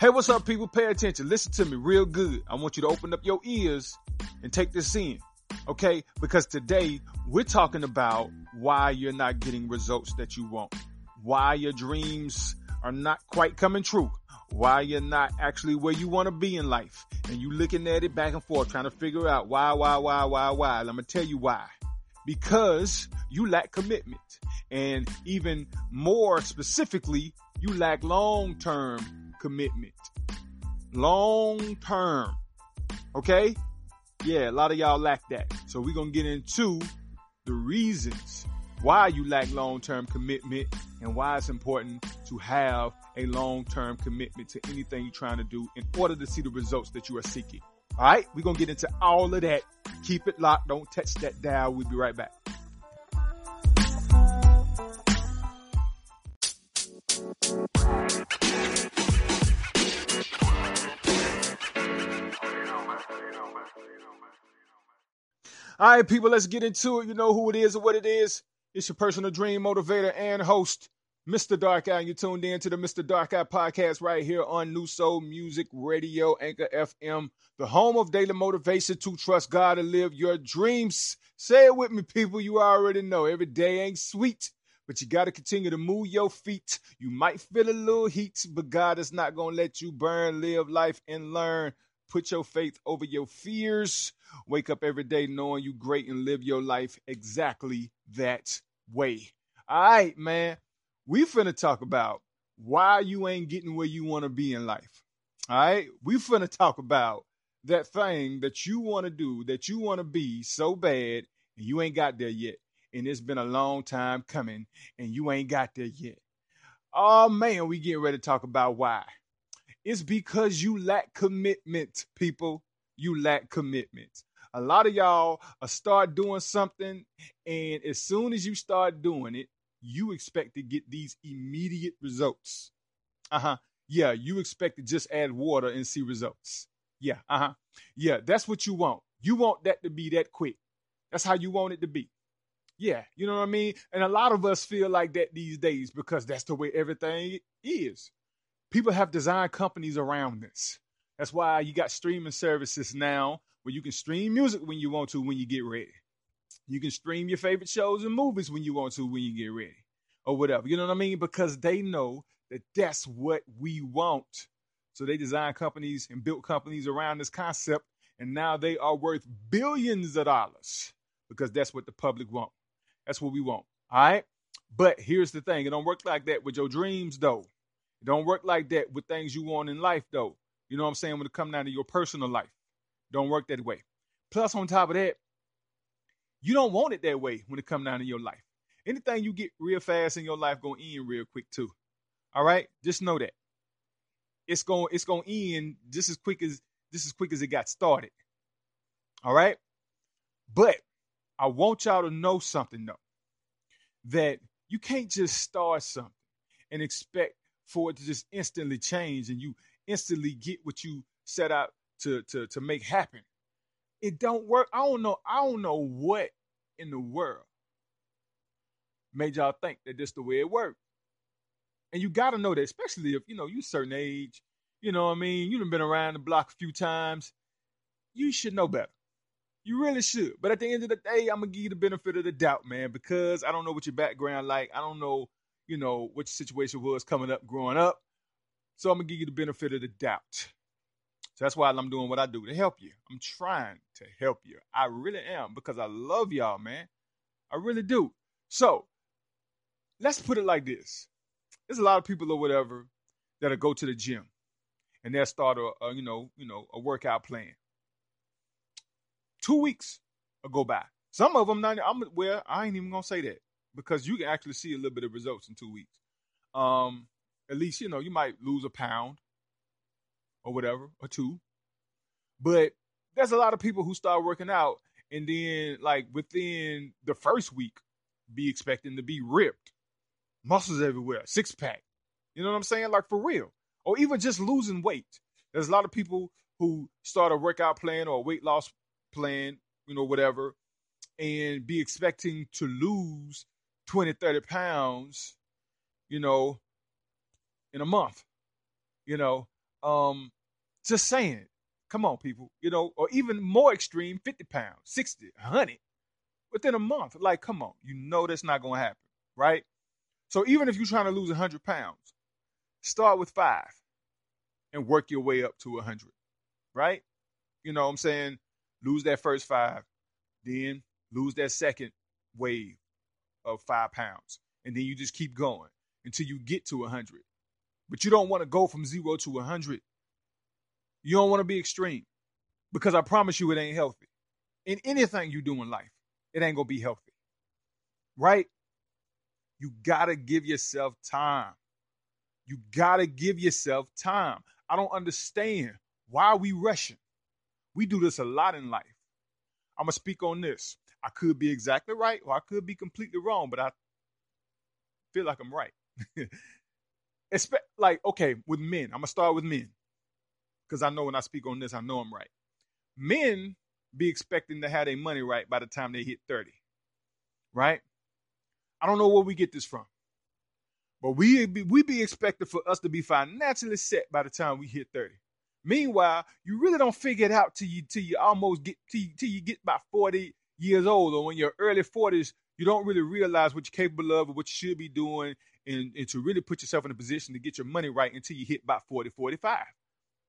Hey, what's up, people? Pay attention. Listen to me real good. I want you to open up your ears and take this in. Okay? Because today we're talking about why you're not getting results that you want, why your dreams are not quite coming true, why you're not actually where you want to be in life. And you looking at it back and forth, trying to figure out why, why, why, why, why. Let me tell you why. Because you lack commitment. And even more specifically, you lack long-term commitment. Long term. Okay? Yeah, a lot of y'all lack that. So we're going to get into the reasons why you lack long term commitment and why it's important to have a long term commitment to anything you're trying to do in order to see the results that you are seeking. All right? We're going to get into all of that. Keep it locked. Don't touch that dial. We'll be right back. All right, people, let's get into it. You know who it is or what it is. It's your personal dream motivator and host, Mr. Dark Eye. And you tuned in to the Mr. Dark Eye podcast right here on New Soul Music Radio, Anchor FM, the home of daily motivation to trust God and live your dreams. Say it with me, people. You already know every day ain't sweet, but you got to continue to move your feet. You might feel a little heat, but God is not going to let you burn, live life, and learn. Put your faith over your fears. Wake up every day knowing you great and live your life exactly that way. All right, man. We finna talk about why you ain't getting where you want to be in life. All right. We finna talk about that thing that you want to do, that you want to be so bad, and you ain't got there yet. And it's been a long time coming, and you ain't got there yet. Oh man, we getting ready to talk about why. It's because you lack commitment, people. You lack commitment. A lot of y'all uh, start doing something, and as soon as you start doing it, you expect to get these immediate results. Uh huh. Yeah, you expect to just add water and see results. Yeah, uh huh. Yeah, that's what you want. You want that to be that quick. That's how you want it to be. Yeah, you know what I mean? And a lot of us feel like that these days because that's the way everything is people have designed companies around this. That's why you got streaming services now where you can stream music when you want to when you get ready. You can stream your favorite shows and movies when you want to when you get ready or whatever. You know what I mean? Because they know that that's what we want. So they design companies and built companies around this concept, and now they are worth billions of dollars because that's what the public want. That's what we want. All right. But here's the thing: it don't work like that with your dreams, though. It don't work like that with things you want in life, though. You know what I'm saying? When it comes down to your personal life, don't work that way. Plus, on top of that, you don't want it that way when it comes down to your life. Anything you get real fast in your life gonna end real quick too. All right, just know that it's going it's gonna end just as quick as just as quick as it got started. All right, but I want y'all to know something though that you can't just start something and expect for it to just instantly change and you instantly get what you set out to to to make happen. It don't work. I don't know. I don't know what in the world made y'all think that this the way it worked. And you gotta know that, especially if you know you certain age. You know what I mean? You've been around the block a few times. You should know better. You really should. But at the end of the day, I'm gonna give you the benefit of the doubt, man, because I don't know what your background like. I don't know you know, what your situation was coming up growing up. So I'm gonna give you the benefit of the doubt. So that's why I'm doing what I do to help you. I'm trying to help you. I really am because I love y'all, man. I really do. So let's put it like this. There's a lot of people or whatever that'll go to the gym and they'll start a, a you know, you know, a workout plan. Two weeks will go by. Some of them not. I'm well. I ain't even gonna say that because you can actually see a little bit of results in two weeks. Um, at least you know you might lose a pound or whatever or two, but there's a lot of people who start working out and then like within the first week be expecting to be ripped, muscles everywhere, six pack. You know what I'm saying? Like for real, or even just losing weight. There's a lot of people who start a workout plan or a weight loss plan, you know, whatever, and be expecting to lose 20, 30 pounds, you know, in a month, you know. Um, just saying, come on, people, you know, or even more extreme, 50 pounds, 60, 100 within a month. Like, come on, you know that's not going to happen, right? So even if you're trying to lose 100 pounds, start with five and work your way up to 100, right? You know what I'm saying? Lose that first five, then lose that second wave of five pounds. And then you just keep going until you get to 100. But you don't want to go from zero to 100. You don't want to be extreme because I promise you it ain't healthy. In anything you do in life, it ain't going to be healthy. Right? You got to give yourself time. You got to give yourself time. I don't understand why we rushing. We do this a lot in life. I'm going to speak on this. I could be exactly right or I could be completely wrong, but I feel like I'm right. like, okay, with men, I'm going to start with men because I know when I speak on this, I know I'm right. Men be expecting to have their money right by the time they hit 30, right? I don't know where we get this from, but we be, we be expected for us to be financially set by the time we hit 30. Meanwhile, you really don't figure it out till you till you almost get till you, till you get about 40 years old, or when you're early 40s, you don't really realize what you're capable of or what you should be doing, and, and to really put yourself in a position to get your money right until you hit about 40, 45.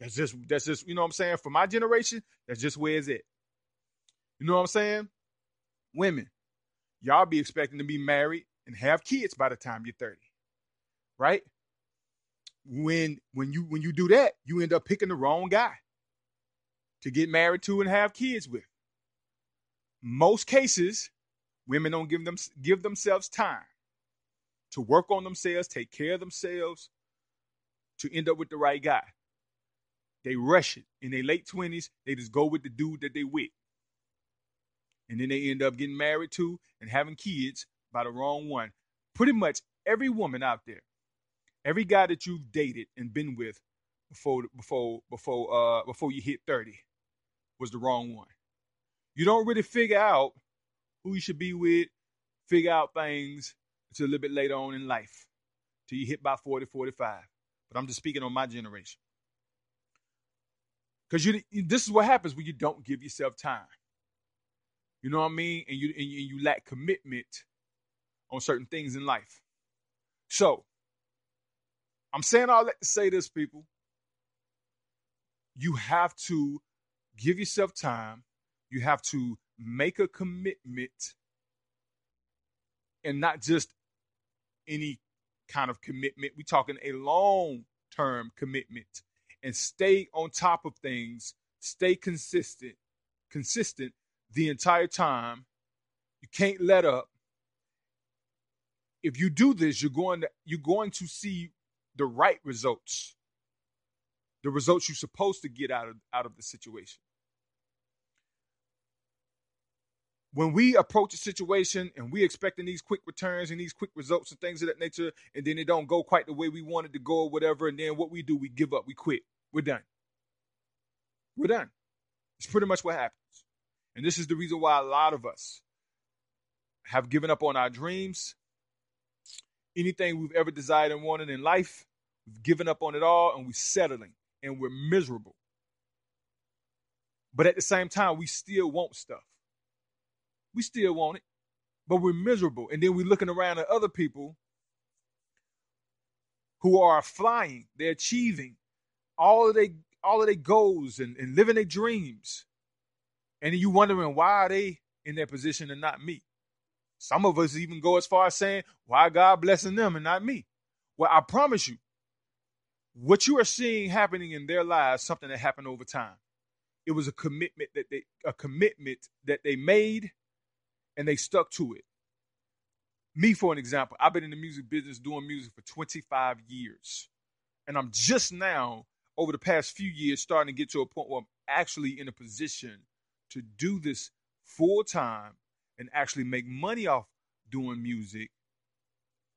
That's just that's just you know what I'm saying. For my generation, that's just where it's at. You know what I'm saying? Women, y'all be expecting to be married and have kids by the time you're 30. Right? When when you when you do that, you end up picking the wrong guy to get married to and have kids with. Most cases, women don't give them give themselves time to work on themselves, take care of themselves, to end up with the right guy. They rush it. In their late 20s, they just go with the dude that they with. And then they end up getting married to and having kids by the wrong one. Pretty much every woman out there, every guy that you've dated and been with before before before uh before you hit 30 was the wrong one. You don't really figure out who you should be with, figure out things until a little bit later on in life, till you hit about 40, 45. But I'm just speaking on my generation. Because you, this is what happens when you don't give yourself time. You know what I mean? And you and you lack commitment on certain things in life. So, I'm saying all that to say this, people. You have to give yourself time. You have to make a commitment and not just any kind of commitment. We're talking a long term commitment and stay on top of things, stay consistent, consistent the entire time. You can't let up. If you do this, you're going to you're going to see the right results. The results you're supposed to get out of out of the situation. When we approach a situation and we expecting these quick returns and these quick results and things of that nature, and then it don't go quite the way we wanted to go or whatever, and then what we do, we give up, we quit. We're done. We're done. It's pretty much what happens. And this is the reason why a lot of us have given up on our dreams. Anything we've ever desired and wanted in life, we've given up on it all and we're settling and we're miserable. But at the same time, we still want stuff. We still want it, but we're miserable. And then we're looking around at other people who are flying, they're achieving, all of their all of their goals and, and living their dreams. And you wondering why are they in their position and not me? Some of us even go as far as saying, why God blessing them and not me? Well, I promise you, what you are seeing happening in their lives, something that happened over time. It was a commitment that they a commitment that they made and they stuck to it. Me, for an example, I've been in the music business doing music for 25 years. And I'm just now over the past few years starting to get to a point where I'm actually in a position to do this full time and actually make money off doing music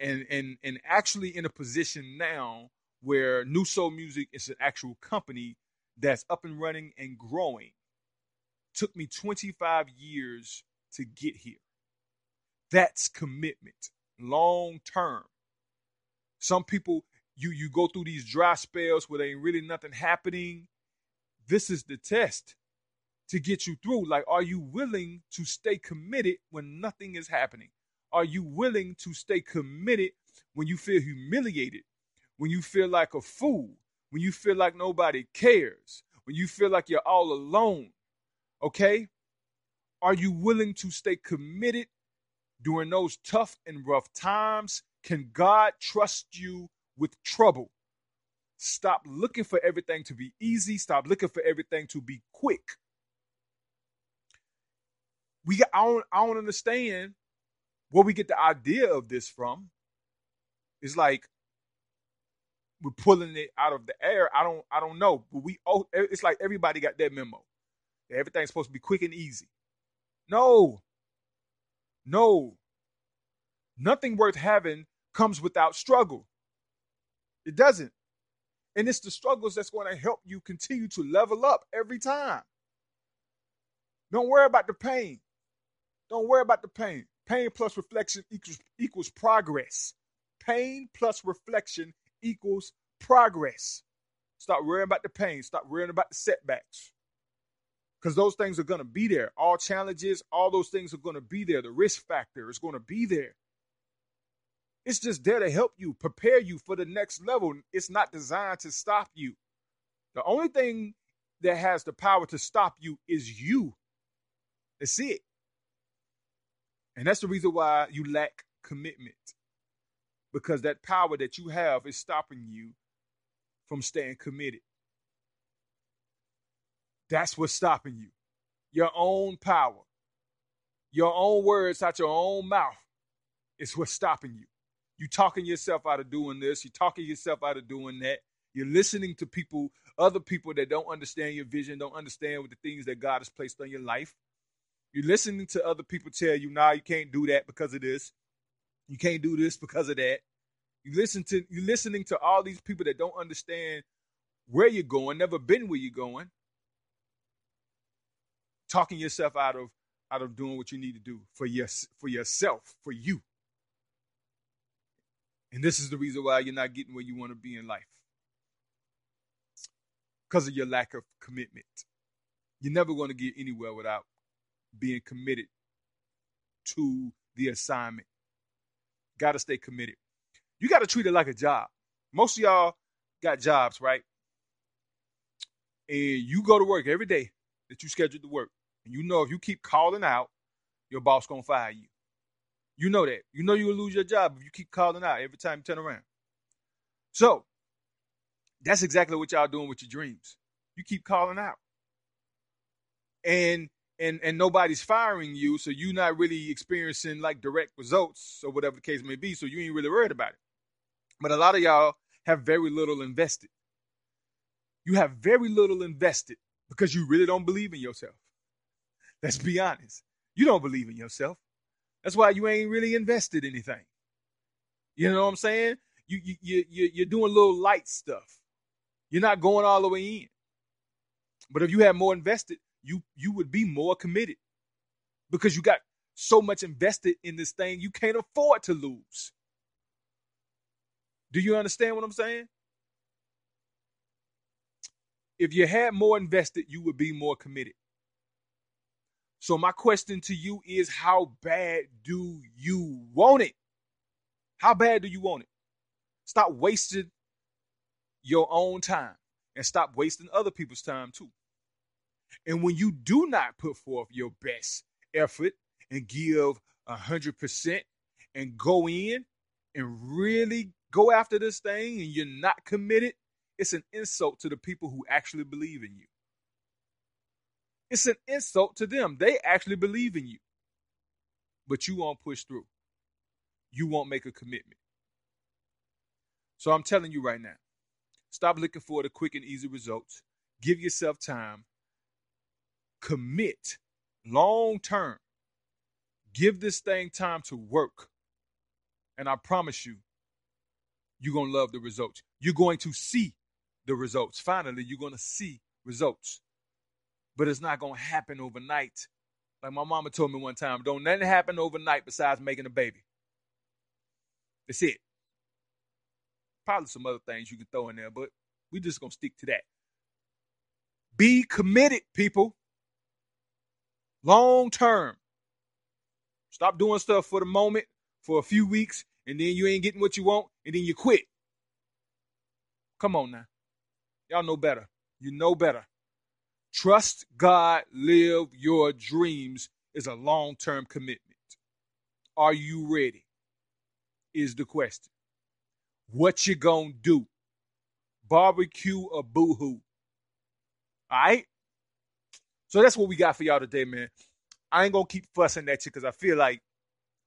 and and and actually in a position now where New Soul Music is an actual company that's up and running and growing. Took me 25 years to get here. That's commitment, long term. Some people you you go through these dry spells where there ain't really nothing happening. This is the test to get you through. Like, are you willing to stay committed when nothing is happening? Are you willing to stay committed when you feel humiliated, when you feel like a fool, when you feel like nobody cares, when you feel like you're all alone? Okay? Are you willing to stay committed during those tough and rough times? Can God trust you with trouble? Stop looking for everything to be easy. Stop looking for everything to be quick. We I don't I don't understand where we get the idea of this from. It's like we're pulling it out of the air. I don't I don't know, but we oh it's like everybody got that memo. Everything's supposed to be quick and easy. No. No. Nothing worth having comes without struggle. It doesn't. And it's the struggles that's going to help you continue to level up every time. Don't worry about the pain. Don't worry about the pain. Pain plus reflection equals, equals progress. Pain plus reflection equals progress. Stop worrying about the pain. Stop worrying about the setbacks because those things are going to be there. All challenges, all those things are going to be there. The risk factor is going to be there. It's just there to help you, prepare you for the next level. It's not designed to stop you. The only thing that has the power to stop you is you. That's it. And that's the reason why you lack commitment. Because that power that you have is stopping you from staying committed. That's what's stopping you. Your own power, your own words out your own mouth is what's stopping you. You're talking yourself out of doing this, you're talking yourself out of doing that. You're listening to people, other people that don't understand your vision, don't understand what the things that God has placed on your life. You're listening to other people tell you, nah, you can't do that because of this. You can't do this because of that. You listen to you're listening to all these people that don't understand where you're going, never been where you're going talking yourself out of out of doing what you need to do for your for yourself, for you. And this is the reason why you're not getting where you want to be in life. Because of your lack of commitment. You're never going to get anywhere without being committed to the assignment. Got to stay committed. You got to treat it like a job. Most of y'all got jobs, right? And you go to work every day that you scheduled to work. And you know if you keep calling out, your boss gonna fire you. You know that. You know you'll lose your job if you keep calling out every time you turn around. So that's exactly what y'all doing with your dreams. You keep calling out. And and and nobody's firing you, so you're not really experiencing like direct results or whatever the case may be. So you ain't really worried about it. But a lot of y'all have very little invested. You have very little invested because you really don't believe in yourself. Let's be honest. You don't believe in yourself. That's why you ain't really invested anything. You know what I'm saying? You you you you're doing little light stuff. You're not going all the way in. But if you had more invested, you you would be more committed because you got so much invested in this thing you can't afford to lose. Do you understand what I'm saying? If you had more invested, you would be more committed. So my question to you is how bad do you want it? How bad do you want it? Stop wasting your own time and stop wasting other people's time too. And when you do not put forth your best effort and give a hundred percent and go in and really go after this thing and you're not committed, it's an insult to the people who actually believe in you. It's an insult to them. They actually believe in you. But you won't push through. You won't make a commitment. So I'm telling you right now stop looking for the quick and easy results. Give yourself time. Commit long term. Give this thing time to work. And I promise you, you're going to love the results. You're going to see the results. Finally, you're going to see results but it's not gonna happen overnight. Like my mama told me one time, don't nothing happen overnight besides making a baby. That's it. probably some other things you can throw in there, but we just gonna stick to that. Be committed, people. Long term. Stop doing stuff for the moment, for a few weeks, and then you ain't getting what you want, and then you quit. Come on now. Y'all know better. You know better. Trust God, live your dreams is a long term commitment. Are you ready? Is the question. What you gonna do? Barbecue or boohoo? All right? So that's what we got for y'all today, man. I ain't gonna keep fussing at you because I feel like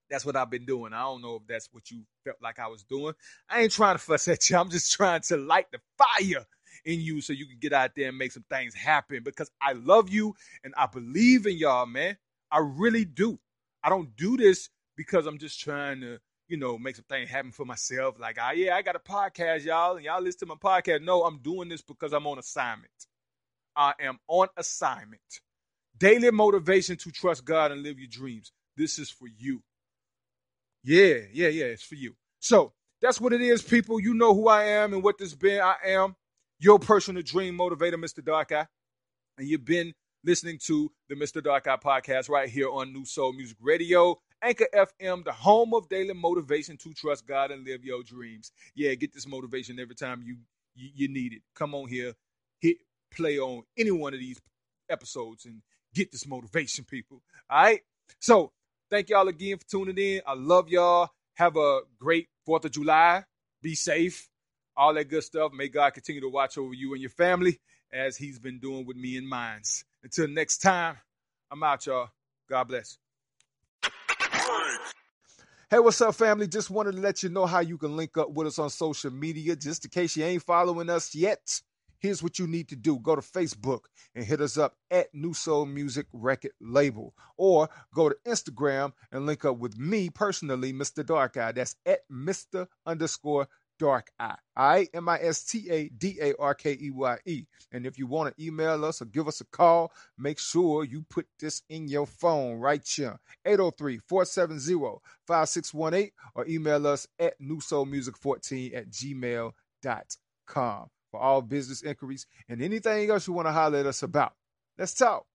that's what I've been doing. I don't know if that's what you felt like I was doing. I ain't trying to fuss at you. I'm just trying to light the fire in you so you can get out there and make some things happen because I love you and I believe in y'all, man. I really do. I don't do this because I'm just trying to, you know, make some things happen for myself. Like, ah, yeah, I got a podcast, y'all, and y'all listen to my podcast. No, I'm doing this because I'm on assignment. I am on assignment. Daily motivation to trust God and live your dreams. This is for you. Yeah, yeah, yeah, it's for you. So that's what it is, people. You know who I am and what this been. I am your personal dream motivator, Mr. Dark Eye. And you've been listening to the Mr. Dark Eye podcast right here on New Soul Music Radio, Anchor FM, the home of daily motivation to trust God and live your dreams. Yeah, get this motivation every time you you, you need it. Come on here, hit play on any one of these episodes and get this motivation, people. All right. So thank y'all again for tuning in. I love y'all. Have a great 4th of July. Be safe. All that good stuff. May God continue to watch over you and your family as He's been doing with me and mine. Until next time, I'm out, y'all. God bless. Hey, what's up, family? Just wanted to let you know how you can link up with us on social media, just in case you ain't following us yet here's what you need to do go to Facebook and hit us up at New Soul Music Record Label, or go to Instagram and link up with me personally, Mr. Dark Eye. That's at Mr. underscore Dark Eye. Right, M I S T A D A R K E Y E. And if you want to email us or give us a call, make sure you put this in your phone right here 803 470 5618 or email us at newsoulmusic14 at gmail.com for all business inquiries and anything else you want to holler at us about. Let's talk.